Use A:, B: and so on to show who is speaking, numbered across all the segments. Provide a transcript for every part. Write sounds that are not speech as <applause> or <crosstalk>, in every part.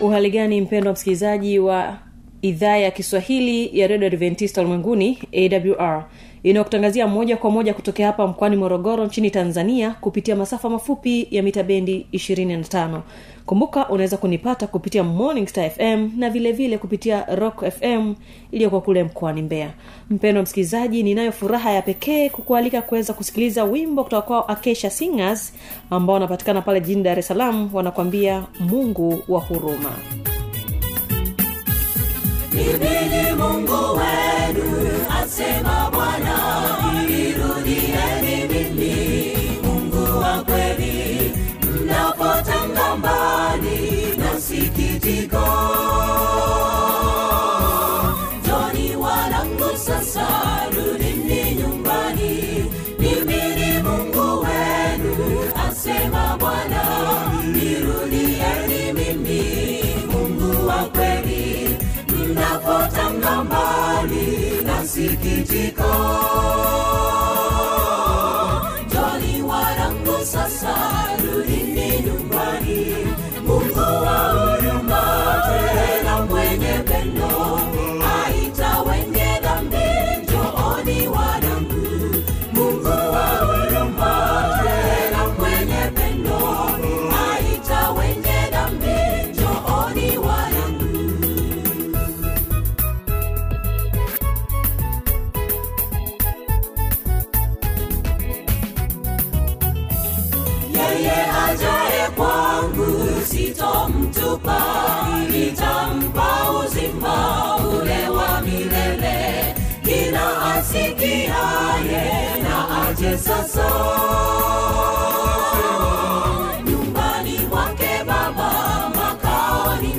A: uhali gani mpendwa msikilizaji wa idhaa ya kiswahili ya redio adventista ulimwenguni awr inayokutangazia moja kwa moja kutokea hapa mkoani morogoro nchini tanzania kupitia masafa mafupi ya mita bendi 25 kumbuka unaweza kunipata kupitia morning star fm na vilevile vile kupitia rock fm iliyokuwa kule mkoani mbeya. Mpendo msikilizaji ninayo furaha ya pekee kukualika kuweza kusikiliza wimbo kutoka kwao akesha singers ambao wanapatikana pale jijini dar es salaam wanakwambia mungu wa huruma
B: mimi mungu wenu asema bwana irudieni mimi. Mungu wa kweli mnapotanga na sitomtupa nitampa uzima ule wa milele. Kila asikiaye na aje sasa. Nyumbani baba makao ni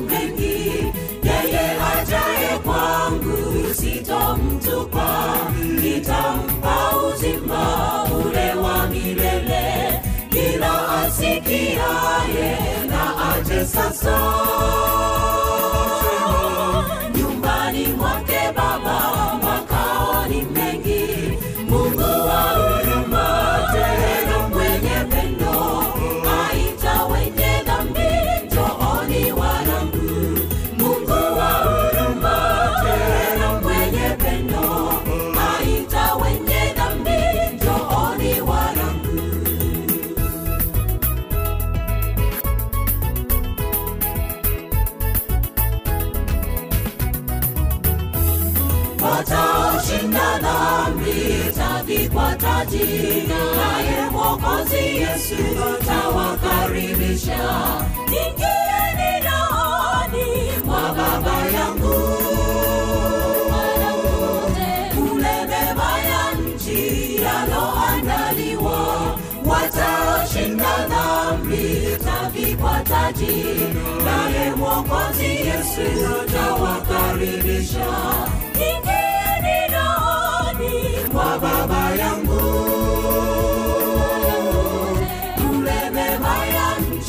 B: yeye ajaye kwangu sitomtupa. Nitampa sasa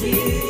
B: ya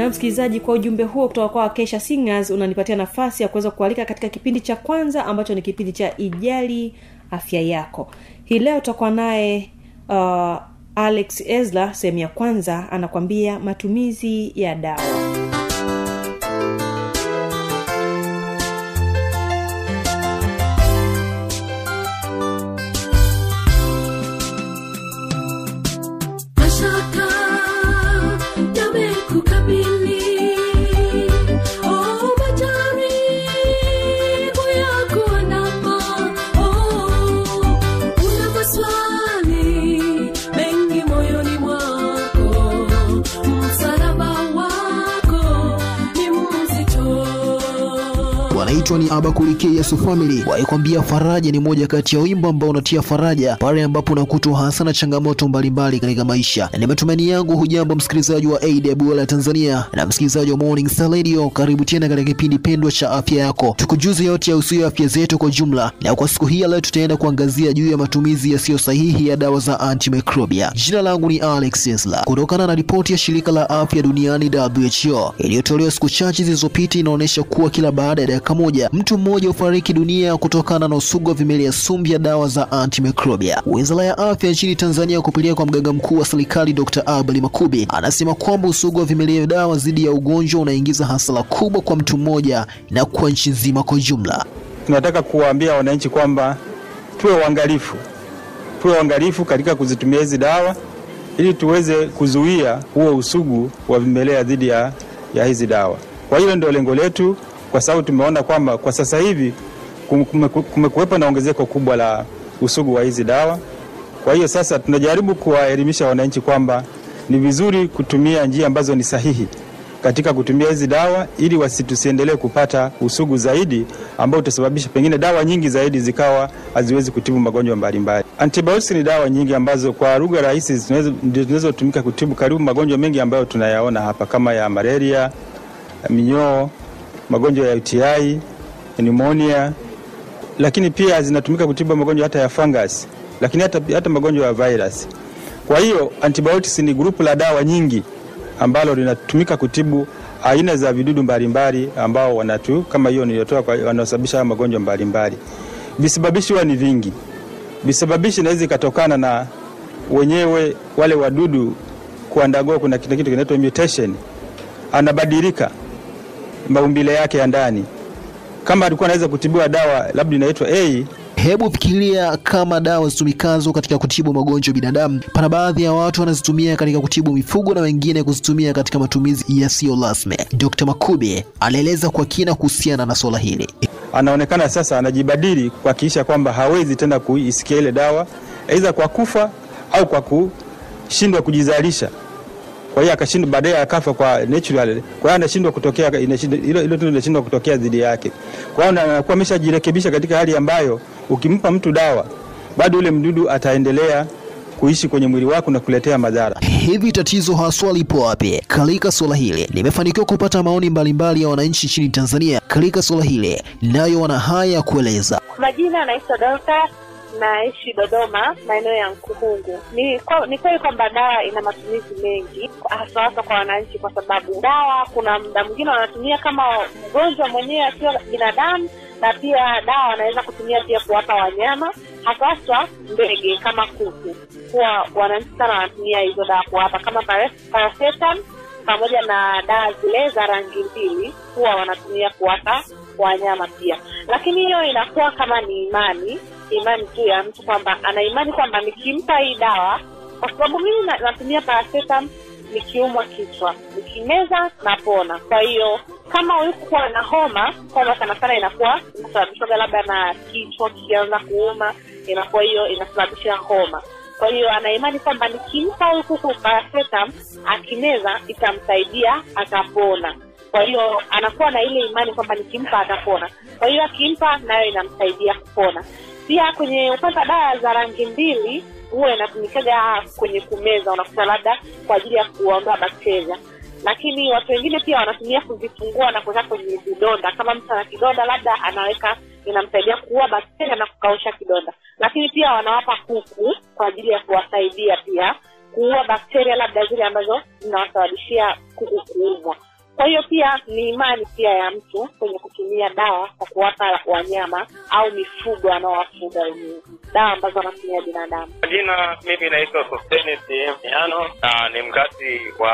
A: na msikilizaji kwa ujumbe huo kutoka kwa kesha singers unanipatia nafasi ya kuweza kualika katika kipindi cha kwanza ambacho ni kipindi cha ijali afya yako. Hii leo tutakuwa naye uh, alex esla sehemu ya kwanza anakwambia matumizi ya dawa
C: wanaitwa ni Abakuri Yesu Family. Waikwambia faraja ni moja kati ya wimbo ambao unatia faraja pale ambapo unakutwa hasa na changamoto mbalimbali katika maisha. Ni matumaini yangu hujambo msikilizaji wa AWR Tanzania na msikilizaji wa Morning Star Radio, karibu tena katika kipindi pendwa cha afya yako, tukujuze yote yahusuyo afya zetu kwa jumla. Na kwa siku hii ya leo tutaenda kuangazia juu ya matumizi yasiyo sahihi ya dawa za antimicrobia. Jina langu ni Alex Esla. Kutokana na ripoti ya shirika la afya duniani WHO iliyotolewa siku chache zilizopita, inaonyesha kuwa kila baada ya dakika moja mtu mmoja hufariki dunia kutokana na usugu wa vimelea sumu vya dawa za antimicrobia. Wizara ya afya nchini Tanzania kupitia kwa mganga mkuu wa serikali Dr. Abel Makubi anasema kwamba usugu wa vimelea dawa dhidi ya ugonjwa unaingiza hasara kubwa kwa mtu mmoja na kwa nchi nzima kwa jumla.
D: tunataka kuwaambia wananchi kwamba tuwe uangalifu, tuwe uangalifu katika kuzitumia hizi dawa ili tuweze kuzuia huo usugu wa vimelea dhidi ya, ya hizi dawa. Kwa hiyo ndio lengo letu, kwa sababu tumeona kwamba kwa sasa hivi kumekuwepo na ongezeko kubwa la usugu wa hizi dawa. Kwa hiyo sasa tunajaribu kuwaelimisha wananchi kwamba ni vizuri kutumia njia ambazo ni sahihi katika kutumia hizi dawa ili wasitusiendelee kupata usugu zaidi ambao utasababisha pengine dawa nyingi zaidi zikawa haziwezi kutibu magonjwa mbalimbali. Antibiotics ni dawa nyingi ambazo kwa lugha rahisi ndio zinazotumika kutibu karibu magonjwa mengi ambayo tunayaona hapa kama ya malaria, minyoo, magonjwa ya UTI, pneumonia, lakini pia zinatumika kutibu magonjwa hata ya fungus, lakini hata, hata magonjwa ya virus. Kwa hiyo antibiotics ni grupu la dawa nyingi ambalo linatumika kutibu aina za vidudu mbalimbali ambao wanatu kama hiyo niliyotoa wanaosababisha magonjwa mbalimbali. Visababishi huwa ni vingi. Visababishi inaweza ikatokana na wenyewe wale wadudu kuandagoa, kuna kitu kinaitwa mutation, anabadilika maumbile yake ya ndani. Kama alikuwa anaweza kutibiwa dawa labda inaitwa A
C: Hebu fikiria kama dawa zitumikazo katika kutibu magonjwa binadamu, pana baadhi ya watu wanazitumia katika kutibu mifugo na wengine kuzitumia katika matumizi yasiyo rasmi. Dr. Makube anaeleza kwa kina kuhusiana na swala hili.
D: anaonekana sasa anajibadili kuhakikisha kwamba hawezi tena kuisikia ile dawa, aidha kwa kufa au kwa kushindwa kujizalisha. Kwa hiyo akashindwa, baadaye akafa kwa natural. Kwa hiyo anashindwa kutokea, inashindwa- hilo hilo tendo linashindwa kutokea dhidi yake. Kwa hiyo anakuwa ameshajirekebisha katika hali ambayo ukimpa mtu dawa, bado yule mdudu ataendelea kuishi kwenye mwili wako na kuletea madhara.
C: Hivi tatizo haswa lipo wapi? Katika swala hili limefanikiwa kupata maoni mbalimbali ya wananchi nchini Tanzania katika swala hili, nayo wana haya ya kueleza.
E: Majina anaitwa Dorcas, naishi Dodoma, maeneo ya Nkuhungu. Ni kwa- ni kweli kwamba dawa ina matumizi mengi, hasa hasa kwa wananchi, kwa sababu dawa, kuna muda mwingine wanatumia kama mgonjwa mwenyewe akiwa binadamu, na pia dawa wanaweza kutumia pia kuwapa wanyama, hasa hasa ndege kama kuku. Huwa wananchi sana wanatumia hizo dawa kuwapa kama pare- paracetam pamoja na dawa zile za rangi mbili huwa wanatumia kuwapa wanyama pia, lakini hiyo inakuwa kama ni imani imani tu ya mtu kwamba ana imani kwamba nikimpa hii dawa, kwa sababu mimi natumia paracetam nikiumwa kichwa, nikimeza napona. Kwa hiyo kama ulikuwa na homa, homa sana sana inakuwa inasababishwa labda na kichwa kikianza kuuma, inakuwa hiyo inasababisha homa. Kwa hiyo ana kwamba nikimpa huyu kuku paracetam akimeza itamsaidia atapona. Kwa hiyo anakuwa na ile imani kwamba nikimpa atapona. Kwa hiyo akimpa nayo inamsaidia kupona. Pia kwenye upande wa dawa za rangi mbili huwa inatumikaga kwenye kumeza, unakuta labda kwa ajili ya kuondoa bakteria, lakini watu wengine pia wanatumia kuzifungua na kuweka kwenye vidonda. Kama mtu ana kidonda, labda anaweka, inamsaidia kuua bakteria na kukausha kidonda. Lakini pia wanawapa kuku kwa ajili ya kuwasaidia pia kuua bakteria labda zile ambazo zinawasababishia kuku kuumwa. Kwa hiyo pia ni imani pia ya mtu kwenye kutumia dawa kwa kuwapa wanyama au mifugo anaowafuga wenyewe. Dawa ambazo anatumia binadamu.
F: Jina mimi naitwa Sosteni Sehemu Yano, ni mkazi wa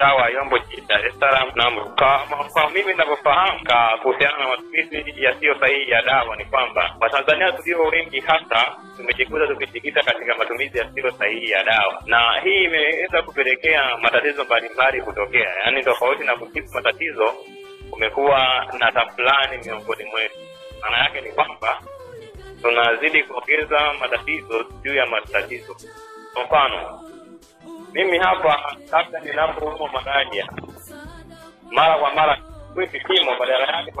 F: mtaa Yombo jijini Dar es Salaam. Na kwa, kwa mimi ninavyofahamu kuhusiana na matumizi yasiyo sahihi ya dawa ni kwamba Watanzania tulio wengi hasa tumejikuta tukijikita katika matumizi yasiyo sahihi ya dawa, na hii imeweza kupelekea matatizo mbalimbali kutokea, yaani tofauti na kutibu matatizo, kumekuwa na tafulani miongoni mwetu. Maana yake ni kwamba tunazidi kuongeza matatizo juu ya matatizo. Kwa mfano, mimi hapa labda ninapoumwa malaria, mara kwa mara kui vipimo, badala yake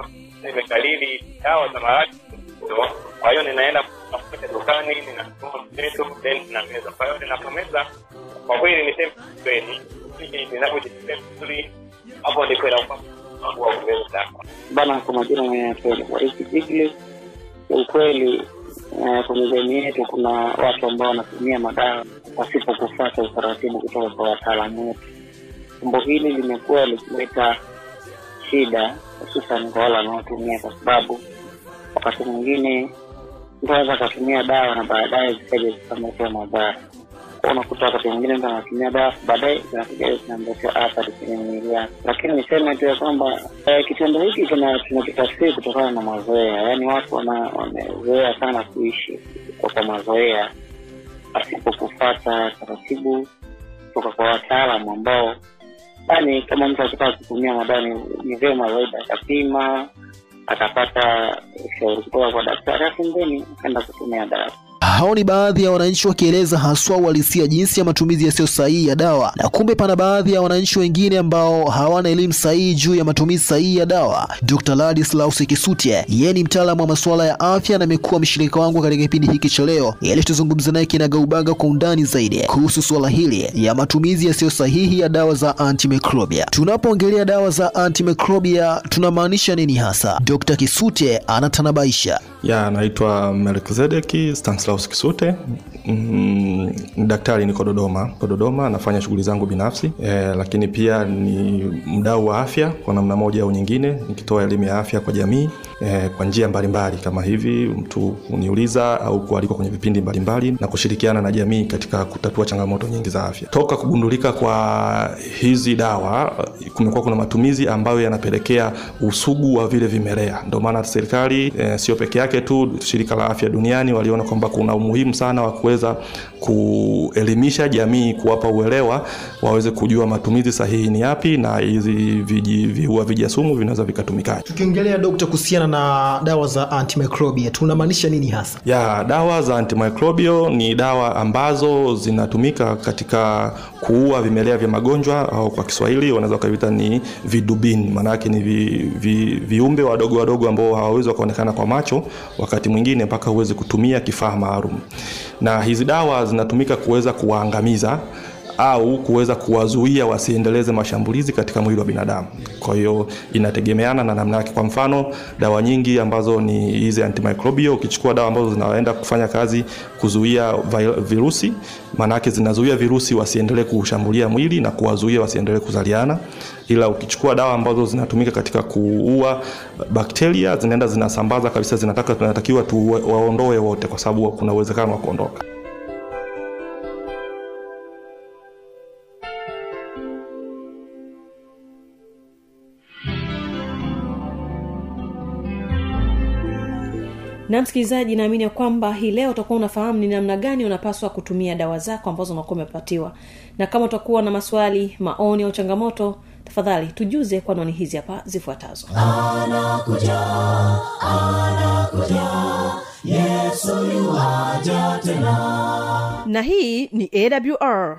F: nimekalili dawa za maradhi. Kwa hiyo ninaenda kutafuta dukani, then ninameza. Kwa hiyo ninapomeza, kwa kweli niseme kweli, hili ninapojisikia vizuri, hapo ndipo inakuwa wa
G: bana kwa majina waisitikili ukweli eh, kwenye jamii yetu kuna watu ambao wanatumia madawa pasipo kufuata utaratibu kutoka kwa wataalamu wetu. Jambo hili limekuwa likileta shida hususan kwa wale wanaotumia kwa sababu wakati mwingine mtu anaweza akatumia dawa na baadaye zikaja zikamletea madhara. Unakuta wakati mwingine mtu anatumia dawa baadaye zinakuja zinamletea athari kwenye mwili yake lakini niseme tu ya kwamba eh, kitendo hiki tuna- tunakitafsiri kutokana na mazoea. Yaani watu wamezoea sana kuishi kwa mazoea pasipo kufata taratibu kutoka kwa wataalamu ambao yani kama mtu akitaka kutumia madawa ni, vyema zaidi akapima akapata ushauri kutoka kwa daktari afu mbeni akaenda kutumia dawa
C: Hao ni baadhi ya wananchi wakieleza haswa uhalisia jinsi ya matumizi yasiyo sahihi ya dawa, na kumbe pana baadhi ya wananchi wengine ambao hawana elimu sahihi juu ya matumizi sahihi ya dawa. Dr. Ladislaus Kisutye, yeye ni mtaalamu wa masuala ya afya na amekuwa mshirika wangu katika kipindi hiki cha leo, ili tuzungumze naye kinagaubaga kwa undani zaidi kuhusu suala hili ya matumizi yasiyo sahihi ya dawa za antimicrobia. Tunapoongelea dawa za antimicrobia tunamaanisha nini hasa? Dr. Kisutye anatanabaisha.
H: ya anaitwa melkizedeki stanislaus kisute mm, daktari niko dodoma. Ko dodoma nafanya shughuli zangu binafsi. E, lakini pia ni mdau wa afya kwa namna moja au nyingine nikitoa elimu ya afya kwa jamii e, kwa njia mbalimbali kama hivi mtu kuniuliza au kualikwa kwenye vipindi mbalimbali na kushirikiana na jamii katika kutatua changamoto nyingi za afya. Toka kugundulika kwa hizi dawa kumekuwa kuna matumizi ambayo yanapelekea usugu wa vile vimelea. Ndio maana serikali e, sio peke yake tu shirika la afya duniani waliona kwamba kuna umuhimu sana wa kuweza kuelimisha jamii kuwapa uelewa waweze kujua matumizi sahihi ni yapi na hizi viji- viua vijasumu vinaweza vikatumikaje
I: tukiongelea dokta kuhusiana na dawa za antimicrobial tunamaanisha nini hasa?
H: Ya dawa za antimicrobial ni dawa ambazo zinatumika katika kuua vimelea vya magonjwa au kwa kiswahili wanaweza wakaviita ni vidubini. Maanake ni vi, vi, viumbe wadogo wadogo ambao hawawezi wakaonekana kwa macho wakati mwingine mpaka huwezi kutumia kifaa maalum. Na hizi dawa zinatumika kuweza kuwaangamiza au kuweza kuwazuia wasiendeleze mashambulizi katika mwili wa binadamu. Kwa hiyo inategemeana na namna yake. Kwa mfano dawa nyingi ambazo ni hizi antimicrobial ukichukua dawa ambazo zinaenda kufanya kazi kuzuia virusi, maana yake zinazuia virusi wasiendelee kushambulia mwili na kuwazuia wasiendelee kuzaliana. Ila ukichukua dawa ambazo zinatumika katika kuua bakteria zinaenda zinasambaza kabisa zinataka tunatakiwa tuwaondoe wote kwa sababu kuna uwezekano wa kuondoka
A: na msikilizaji naamini ya kwamba hii leo utakuwa unafahamu ni namna gani unapaswa kutumia dawa zako ambazo unakuwa umepatiwa. Na kama utakuwa na maswali maoni au changamoto tafadhali tujuze kwa noni hizi hapa zifuatazo. Na hii ni awr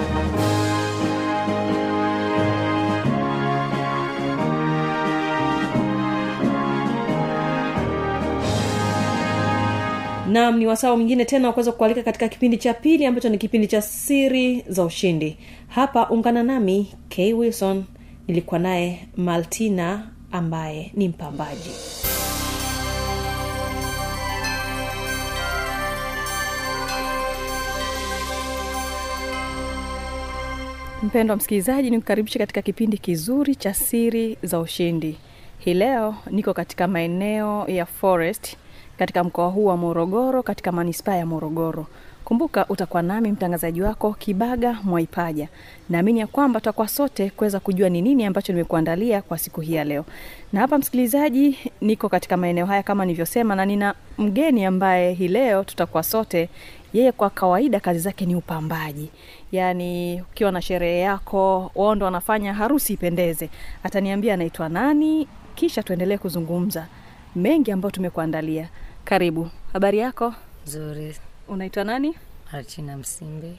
A: nam ni wasawa mwingine tena wakuweza kualika katika kipindi cha pili ambacho ni kipindi cha siri za ushindi. Hapa ungana nami k. Wilson. Nilikuwa naye maltina ambaye ni mpambaji. Mpendo wa msikilizaji ni kukaribisha katika kipindi kizuri cha siri za ushindi hii leo niko katika maeneo ya forest katika mkoa huu wa morogoro katika manispaa ya morogoro. Kumbuka utakuwa nami mtangazaji wako kibaga mwaipaja. Naamini ya kwamba tutakuwa sote kuweza kujua ni nini ambacho nimekuandalia kwa siku hii ya leo. Na hapa msikilizaji niko katika maeneo haya kama nilivyosema na nina mgeni ambaye hii leo tutakuwa sote. Yeye kwa kawaida kazi zake ni upambaji. Yaani ukiwa na sherehe yako wao ndo wanafanya harusi ipendeze. Ataniambia anaitwa nani kisha tuendelee kuzungumza mengi ambayo tumekuandalia. Karibu. Habari yako?
J: Nzuri.
A: unaitwa nani?
J: Martina Msimbe.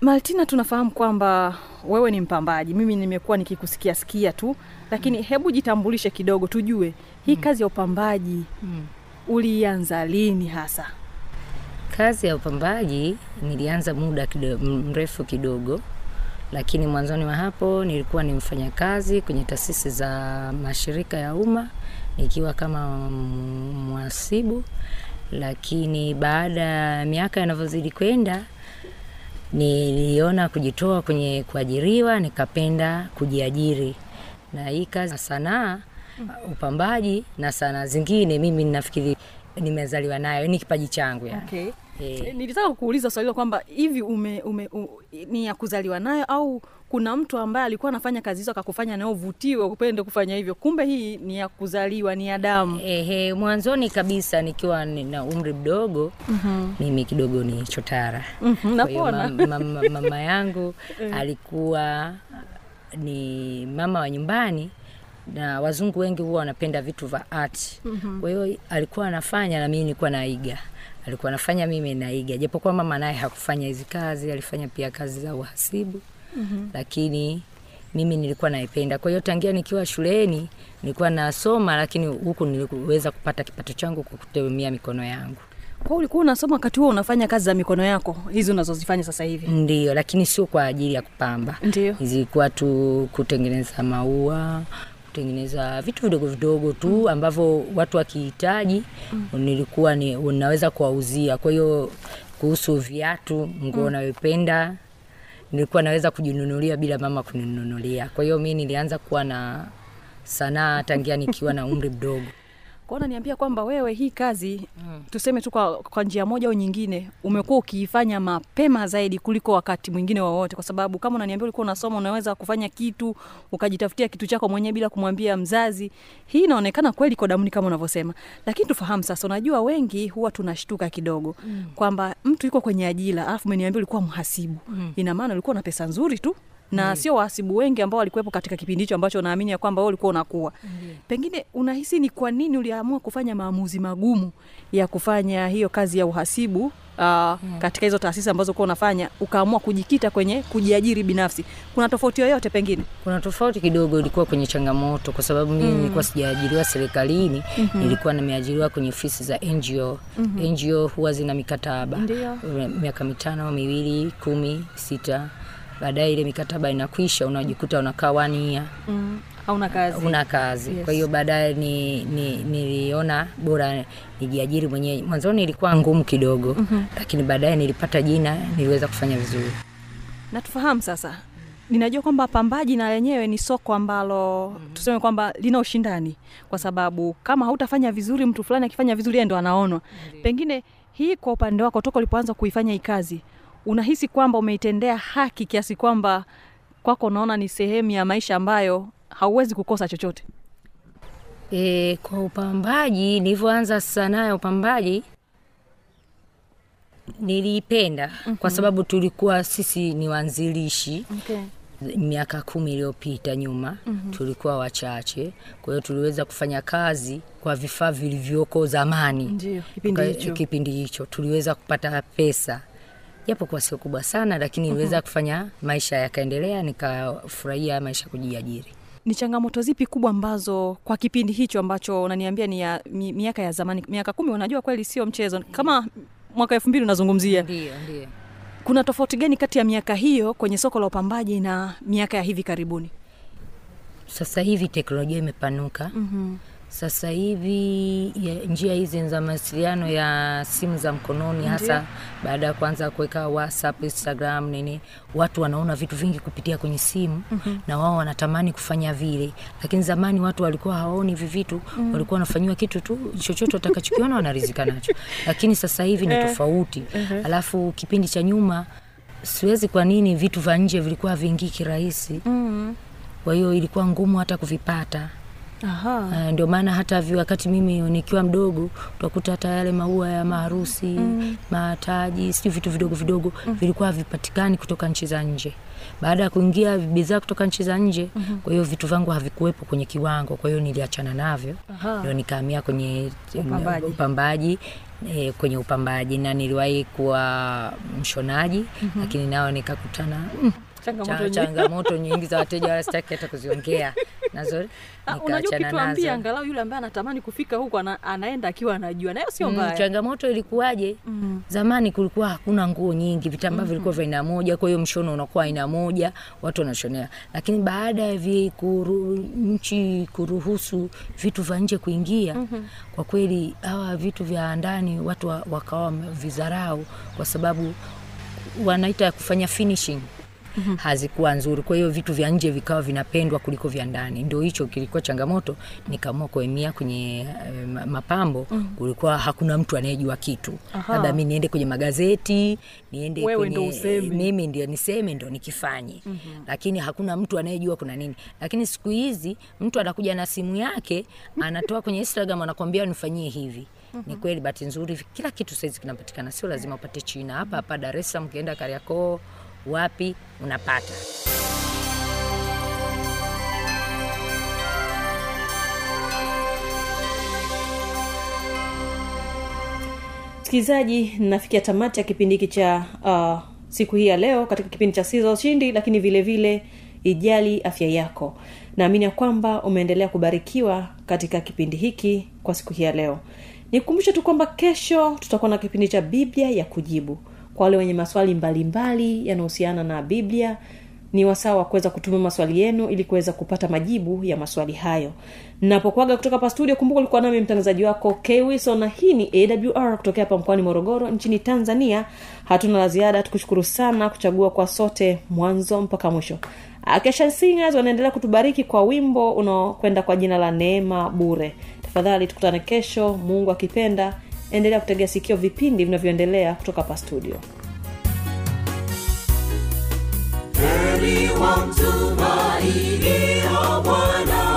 A: martina tunafahamu kwamba wewe ni mpambaji. Mimi nimekuwa nikikusikia sikia tu lakini hebu jitambulishe kidogo tujue hii kazi ya upambaji
J: Mm.
A: ulianza lini hasa?
J: Kazi ya upambaji nilianza muda kido, mrefu kidogo, lakini mwanzoni wa hapo nilikuwa ni mfanyakazi kwenye taasisi za mashirika ya umma nikiwa kama mwasibu. Lakini baada ya miaka yanavyozidi kwenda niliona kujitoa kwenye kuajiriwa, nikapenda kujiajiri. Na hii kazi sanaa upambaji na sanaa zingine mimi nafikiri nimezaliwa nayo ni kipaji changu yani.
A: okay.
J: Hey.
A: nilitaka kuuliza swali kwamba hivi ume, ume, u, ni ya kuzaliwa nayo au kuna mtu ambaye alikuwa anafanya kazi hizo akakufanya nayo uvutiwe upende kufanya hivyo kumbe hii ni ya kuzaliwa ni ya damu
J: Ehe, mwanzoni kabisa nikiwa na umri mdogo
A: Mhm.
J: mimi kidogo ni chotara. mm-hmm, ma,
A: ma,
J: mam- mama yangu <laughs>
A: Eh.
J: alikuwa ni mama wa nyumbani na wazungu wengi huwa wanapenda vitu vya art. Kwa hiyo alikuwa anafanya na mimi nilikuwa naiga. Alikuwa anafanya mimi naiga, japokuwa mama naye hakufanya hizi kazi, alifanya pia kazi za uhasibu
A: Mhm.
J: lakini mimi nilikuwa naipenda. Kwa hiyo tangia nikiwa shuleni nilikuwa nasoma, lakini huku niliweza kupata kipato changu kwa kutumia mikono yangu.
A: kwa ulikuwa unasoma wakati huo unafanya kazi za mikono yako hizi unazozifanya sasa hivi
J: Ndio, lakini sio kwa ajili ya kupamba.
A: Ndio.
J: Zilikuwa tu kutengeneza maua, kutengeneza vitu vidogo vidogo tu ambavyo watu wakihitaji nilikuwa ni unaweza kuwauzia. Kwa hiyo kuhusu viatu, nguo
A: Mm.
J: nayopenda nilikuwa naweza kujinunulia bila mama kuninunulia. Kwa hiyo mi nilianza kuwa na sanaa tangia nikiwa na umri mdogo.
A: Kwao unaniambia kwamba wewe hii kazi tuseme tu kwa, kwa njia moja au nyingine umekuwa ukiifanya mapema zaidi kuliko wakati mwingine wowote. Kwa sababu kama unaniambia ulikuwa unasoma unaweza kufanya kitu ukajitafutia kitu chako mwenyewe bila kumwambia mzazi hii inaonekana kweli kwa damuni kama unavyosema. Lakini tufahamu sasa unajua wengi huwa tunashtuka kidogo
J: Mm.
A: kwamba mtu yuko kwenye ajira alafu umeniambia ulikuwa mhasibu.
J: Mm.
A: ina maana ulikuwa na pesa nzuri tu na
J: Mm.
A: sio wahasibu wengi ambao walikuwepo katika kipindi hicho ambacho naamini ya kwamba wewe ulikuwa unakuwa pengine unahisi ni kwa nini uliamua kufanya maamuzi magumu ya kufanya hiyo kazi ya uhasibu uh, katika hizo taasisi ambazo kuwa unafanya ukaamua kujikita kwenye kujiajiri binafsi kuna tofauti yoyote pengine
J: Kuna tofauti kidogo, ilikuwa kwenye changamoto, kwa sababu mimi
A: Mm.
J: nilikuwa sijaajiriwa serikalini,
A: Mhm.
J: nilikuwa nimeajiriwa kwenye ofisi za NGO.
A: Mhm.
J: NGO huwa zina mikataba miaka mitano, miwili, kumi, sita. Baadaye ile mikataba inakwisha, unajikuta unakaa year
A: mm, hauna kazi
J: una kazi
A: Yes.
J: kwa hiyo baadaye ni, ni, niliona bora nijiajiri mwenyewe. Mwanzoni ilikuwa ngumu kidogo
A: Mhm.
J: lakini baadaye nilipata jina, niliweza kufanya vizuri.
A: Natufahamu sasa ninajua kwamba pambaji na lenyewe ni soko ambalo mm-hmm. tuseme kwamba lina ushindani kwa sababu kama hautafanya vizuri mtu fulani akifanya vizuri ndo anaonwa pengine hii kwa upande wako toka ulipoanza kuifanya hii kazi unahisi kwamba umeitendea haki kiasi kwamba kwako unaona ni sehemu ya maisha ambayo hauwezi kukosa chochote
J: E, kwa upambaji nilivyoanza sanaa ya upambaji niliipenda mm-hmm. kwa sababu tulikuwa sisi ni waanzilishi
A: okay.
J: miaka kumi iliyopita nyuma mm-hmm. tulikuwa wachache kwa hiyo tuliweza kufanya kazi kwa vifaa vilivyoko zamani
A: Ndio, kipindi hicho.
J: kipindi hicho tuliweza kupata pesa japo kwa sio kubwa sana lakini iliweza
A: mm-hmm.
J: kufanya maisha yakaendelea nikafurahia maisha kujiajiri.
A: Ni changamoto zipi kubwa ambazo kwa kipindi hicho ambacho unaniambia ni ya mi, miaka ya zamani miaka kumi unajua kweli sio mchezo kama mwaka elfu mbili unazungumzia.
J: Ndio ndio.
A: Kuna tofauti gani kati ya miaka hiyo kwenye soko la upambaji na miaka ya hivi karibuni?
J: Sasa hivi teknolojia imepanuka.
A: Mm-hmm.
J: Sasa hivi ya, njia hizi za mawasiliano ya simu za mkononi hasa
A: Ndio.
J: baada ya kuanza kuweka whatsapp instagram nini watu wanaona vitu vingi kupitia kwenye simu
A: Mhm.
J: na wao wanatamani kufanya vile lakini zamani watu walikuwa hawaoni hivi vitu
A: Mm.
J: walikuwa wanafanyiwa kitu tu chochote watakachokiona wanarizika nacho lakini sasa hivi ni tofauti
A: mm-hmm.
J: alafu kipindi cha nyuma siwezi kwa nini vitu vya nje vilikuwa vingii kirahisi
A: mm.
J: kwa hiyo ilikuwa ngumu hata kuvipata
A: Aha.
J: Uh, ndio maana hata wakati mimi nikiwa mdogo utakuta hata yale maua ya maharusi
A: Mm.
J: mataji sijui vitu vidogo vidogo vilikuwa havipatikani kutoka nchi za nje baada ya kuingia bidhaa kutoka nchi za nje
A: Mhm.
J: kwa hiyo vitu vangu havikuwepo kwenye kiwango kwa hiyo niliachana navyo ndio nikahamia kwenye
A: Upambaji.
J: upambaji eh, kwenye upambaji na niliwahi kuwa mshonaji
A: Mhm.
J: lakini nao nikakutana mm,
A: Changamoto
J: changamoto nyingi za wateja wala sitaki hata kuziongea. Nazo <laughs>
A: Ah,
J: nikaachana nazo.
A: angalau yule ambaye anatamani kufika huko ana, anaenda akiwa anajua nayo sio
J: Mm, changamoto ilikuwaje?
A: Mm.
J: zamani kulikuwa hakuna nguo nyingi vitambaa
A: Mhm.
J: vilikuwa vya aina moja kwa hiyo mshono unakuwa aina moja watu wanashonea. Lakini baada ya vi kuru, nchi kuruhusu vitu vya nje kuingia
A: Mhm.
J: kwa kweli hawa vitu vya ndani watu wakawa vizarau kwa sababu wanaita kufanya finishing
A: Mhm.
J: hazikuwa nzuri. Kwa hiyo vitu vya nje vikawa vinapendwa kuliko vya ndani. Ndio hicho kilikuwa changamoto. Nikaamua kuhamia kwenye eh, mapambo.
A: Mhm.
J: kulikuwa hakuna mtu anayejua kitu. Labda mi niende kwenye magazeti niende
A: Wewe
J: kwenye,
A: ndo
J: mimi ndio niseme ndo nikifanye.
A: Mhm.
J: lakini hakuna mtu anayejua kuna nini. Lakini siku hizi mtu anakuja na simu yake anatoa kwenye instagram anakwambia nifanyie hivi. Ni kweli bahati nzuri kila kitu saizi kinapatikana. Sio lazima upate china. Hapa hapa dar es salaam ukienda kariakoo wapi unapata?
A: Msikilizaji nafikia tamati ya kipindi hiki cha uh, siku hii ya leo katika kipindi cha siza ushindi lakini vile vile ijali afya yako. Naamini ya kwamba umeendelea kubarikiwa katika kipindi hiki kwa siku hii ya leo. Nikukumbushe tu kwamba kesho tutakuwa na kipindi cha biblia ya kujibu kwa wale wenye maswali mbalimbali yanayohusiana na biblia ni wasaa wa kuweza kutuma maswali yenu ili kuweza kupata majibu ya maswali hayo. Napokwaga kutoka hapa studio kumbuka ulikuwa nami mtangazaji wako k wilson na hii ni awr kutokea hapa mkoani morogoro nchini tanzania. Hatuna la ziada tukushukuru sana kuchagua kwa sote mwanzo mpaka mwisho. Akesha singers wanaendelea kutubariki kwa wimbo unaokwenda kwa jina la neema bure. Tafadhali tukutane kesho mungu akipenda endelea kutegea sikio vipindi vinavyoendelea kutoka hapa studio.
B: Heri wamtumainio Bwana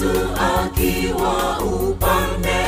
B: Yesu akiwa upande